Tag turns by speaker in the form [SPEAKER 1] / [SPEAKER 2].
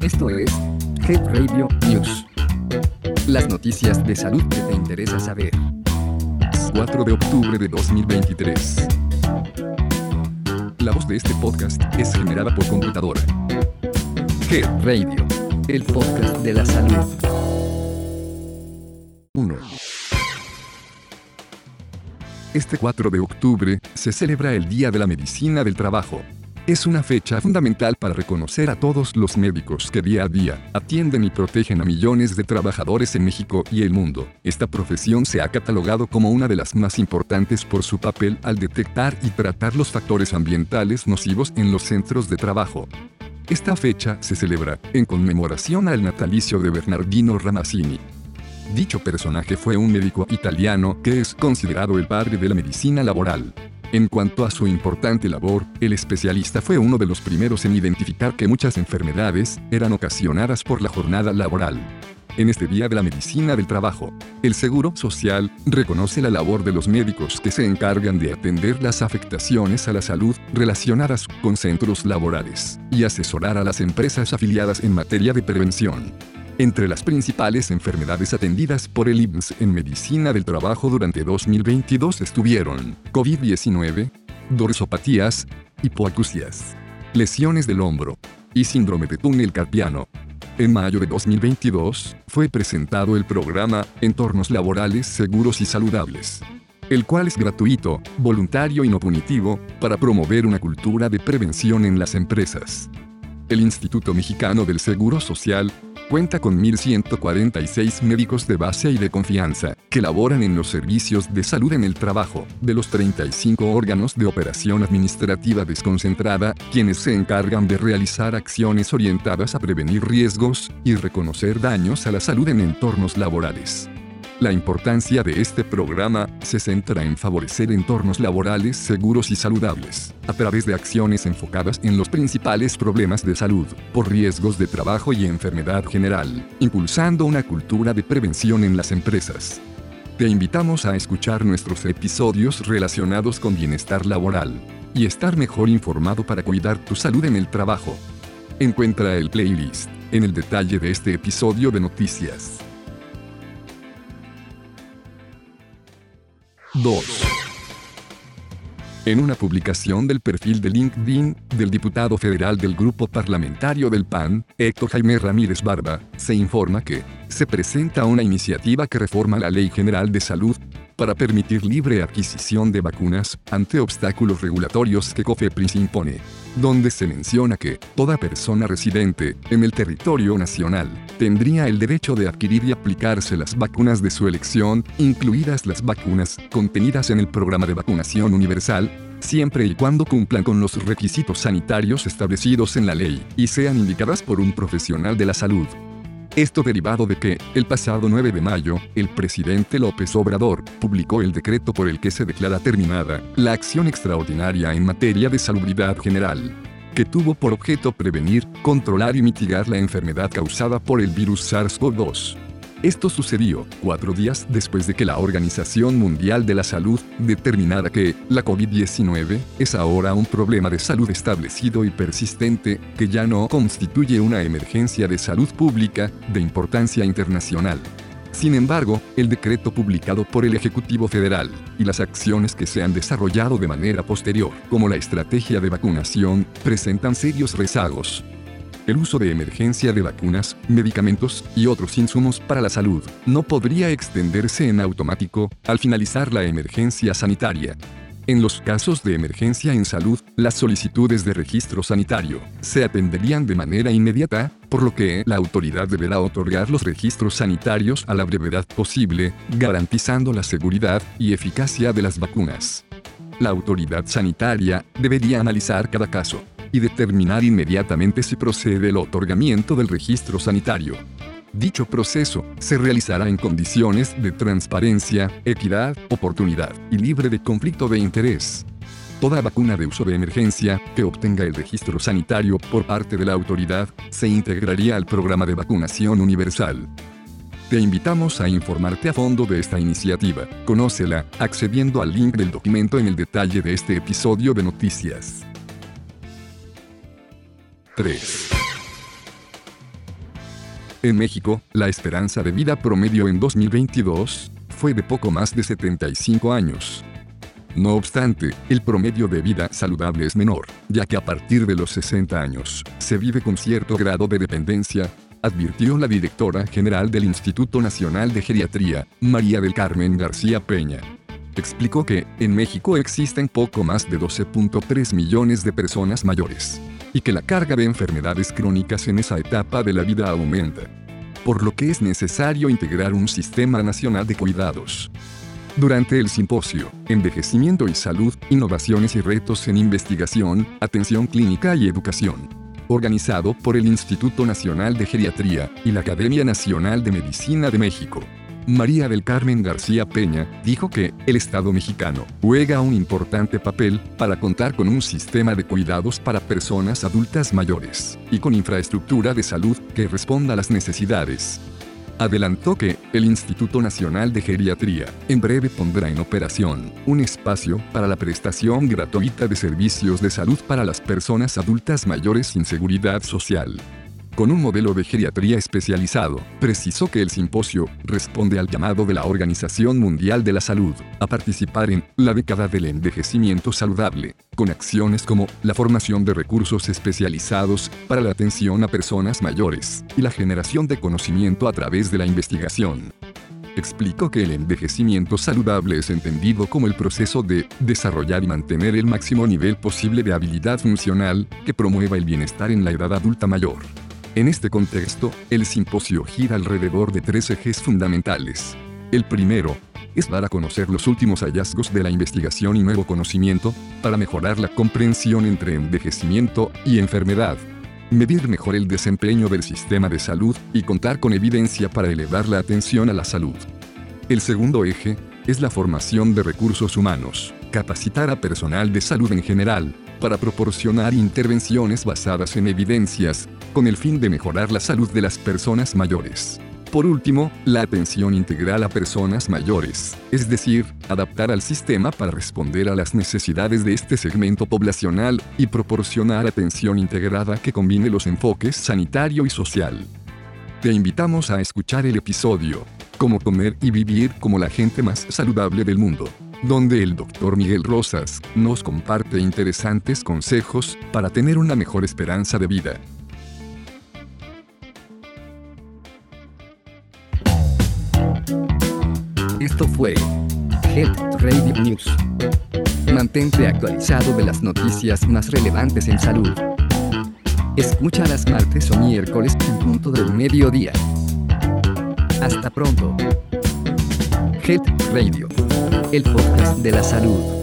[SPEAKER 1] Esto es Head Radio News. Las noticias de salud que te interesa saber.
[SPEAKER 2] 4 de octubre de 2023. La voz de este podcast es generada por computadora.
[SPEAKER 1] Head Radio, el podcast de la salud.
[SPEAKER 2] 1. Este 4 de octubre se celebra el Día de la Medicina del Trabajo. Es una fecha fundamental para reconocer a todos los médicos que día a día atienden y protegen a millones de trabajadores en México y el mundo. Esta profesión se ha catalogado como una de las más importantes por su papel al detectar y tratar los factores ambientales nocivos en los centros de trabajo. Esta fecha se celebra en conmemoración al natalicio de Bernardino Ramazzini. Dicho personaje fue un médico italiano que es considerado el padre de la medicina laboral. En cuanto a su importante labor, el especialista fue uno de los primeros en identificar que muchas enfermedades eran ocasionadas por la jornada laboral. En este Día de la Medicina del Trabajo, el Seguro Social reconoce la labor de los médicos que se encargan de atender las afectaciones a la salud relacionadas con centros laborales y asesorar a las empresas afiliadas en materia de prevención. Entre las principales enfermedades atendidas por el IMSS en medicina del trabajo durante 2022 estuvieron COVID-19, dorsopatías, hipoacusias, lesiones del hombro y síndrome de túnel carpiano. En mayo de 2022 fue presentado el programa Entornos Laborales Seguros y Saludables, el cual es gratuito, voluntario y no punitivo, para promover una cultura de prevención en las empresas. El Instituto Mexicano del Seguro Social cuenta con 1.146 médicos de base y de confianza, que laboran en los servicios de salud en el trabajo, de los 35 órganos de operación administrativa desconcentrada, quienes se encargan de realizar acciones orientadas a prevenir riesgos y reconocer daños a la salud en entornos laborales. La importancia de este programa se centra en favorecer entornos laborales seguros y saludables, a través de acciones enfocadas en los principales problemas de salud, por riesgos de trabajo y enfermedad general, impulsando una cultura de prevención en las empresas. Te invitamos a escuchar nuestros episodios relacionados con bienestar laboral y estar mejor informado para cuidar tu salud en el trabajo. Encuentra el playlist en el detalle de este episodio de noticias. 2. En una publicación del perfil de LinkedIn del diputado federal del Grupo Parlamentario del PAN, Héctor Jaime Ramírez Barba, se informa que se presenta una iniciativa que reforma la Ley General de Salud para permitir libre adquisición de vacunas ante obstáculos regulatorios que COFEPRIS impone, donde se menciona que toda persona residente en el territorio nacional tendría el derecho de adquirir y aplicarse las vacunas de su elección, incluidas las vacunas contenidas en el programa de vacunación universal, siempre y cuando cumplan con los requisitos sanitarios establecidos en la ley y sean indicadas por un profesional de la salud. Esto derivado de que, el pasado 9 de mayo, el presidente López Obrador publicó el decreto por el que se declara terminada la acción extraordinaria en materia de salubridad general, que tuvo por objeto prevenir, controlar y mitigar la enfermedad causada por el virus SARS-CoV-2. Esto sucedió cuatro días después de que la Organización Mundial de la Salud determinara que la COVID-19 es ahora un problema de salud establecido y persistente que ya no constituye una emergencia de salud pública de importancia internacional. Sin embargo, el decreto publicado por el Ejecutivo Federal y las acciones que se han desarrollado de manera posterior, como la estrategia de vacunación, presentan serios rezagos el uso de emergencia de vacunas, medicamentos y otros insumos para la salud no podría extenderse en automático al finalizar la emergencia sanitaria. En los casos de emergencia en salud, las solicitudes de registro sanitario se atenderían de manera inmediata, por lo que la autoridad deberá otorgar los registros sanitarios a la brevedad posible, garantizando la seguridad y eficacia de las vacunas. La autoridad sanitaria debería analizar cada caso y determinar inmediatamente si procede el otorgamiento del registro sanitario. Dicho proceso se realizará en condiciones de transparencia, equidad, oportunidad y libre de conflicto de interés. Toda vacuna de uso de emergencia que obtenga el registro sanitario por parte de la autoridad se integraría al programa de vacunación universal. Te invitamos a informarte a fondo de esta iniciativa. Conócela accediendo al link del documento en el detalle de este episodio de noticias. 3. En México, la esperanza de vida promedio en 2022 fue de poco más de 75 años. No obstante, el promedio de vida saludable es menor, ya que a partir de los 60 años, se vive con cierto grado de dependencia, advirtió la directora general del Instituto Nacional de Geriatría, María del Carmen García Peña. Explicó que, en México existen poco más de 12.3 millones de personas mayores, y que la carga de enfermedades crónicas en esa etapa de la vida aumenta. Por lo que es necesario integrar un sistema nacional de cuidados, durante el simposio, Envejecimiento y Salud, Innovaciones y Retos en Investigación, Atención Clínica y Educación. Organizado por el Instituto Nacional de Geriatría y la Academia Nacional de Medicina de México. María del Carmen García Peña dijo que el Estado mexicano juega un importante papel para contar con un sistema de cuidados para personas adultas mayores y con infraestructura de salud que responda a las necesidades. Adelantó que el Instituto Nacional de Geriatría en breve pondrá en operación un espacio para la prestación gratuita de servicios de salud para las personas adultas mayores sin seguridad social con un modelo de geriatría especializado, precisó que el simposio responde al llamado de la Organización Mundial de la Salud a participar en la década del envejecimiento saludable, con acciones como la formación de recursos especializados para la atención a personas mayores y la generación de conocimiento a través de la investigación explicó que el envejecimiento saludable es entendido como el proceso de desarrollar y mantener el máximo nivel posible de habilidad funcional que promueva el bienestar en la edad adulta mayor. En este contexto, el simposio gira alrededor de tres ejes fundamentales. El primero, es dar a conocer los últimos hallazgos de la investigación y nuevo conocimiento, para mejorar la comprensión entre envejecimiento y enfermedad. Medir mejor el desempeño del sistema de salud y contar con evidencia para elevar la atención a la salud. El segundo eje es la formación de recursos humanos, capacitar a personal de salud en general, para proporcionar intervenciones basadas en evidencias, con el fin de mejorar la salud de las personas mayores. Por último, la atención integral a personas mayores, es decir, adaptar al sistema para responder a las necesidades de este segmento poblacional y proporcionar atención integrada que combine los enfoques sanitario y social. Te invitamos a escuchar el episodio, Cómo comer y vivir como la gente más saludable del mundo donde el Dr. Miguel Rosas nos comparte interesantes consejos para tener una mejor esperanza de vida.
[SPEAKER 1] Esto fue Health Radio News. Mantente actualizado de las noticias más relevantes en salud. Escucha las martes o miércoles en punto del mediodía. Hasta pronto. Health Radio el podcast de la salud.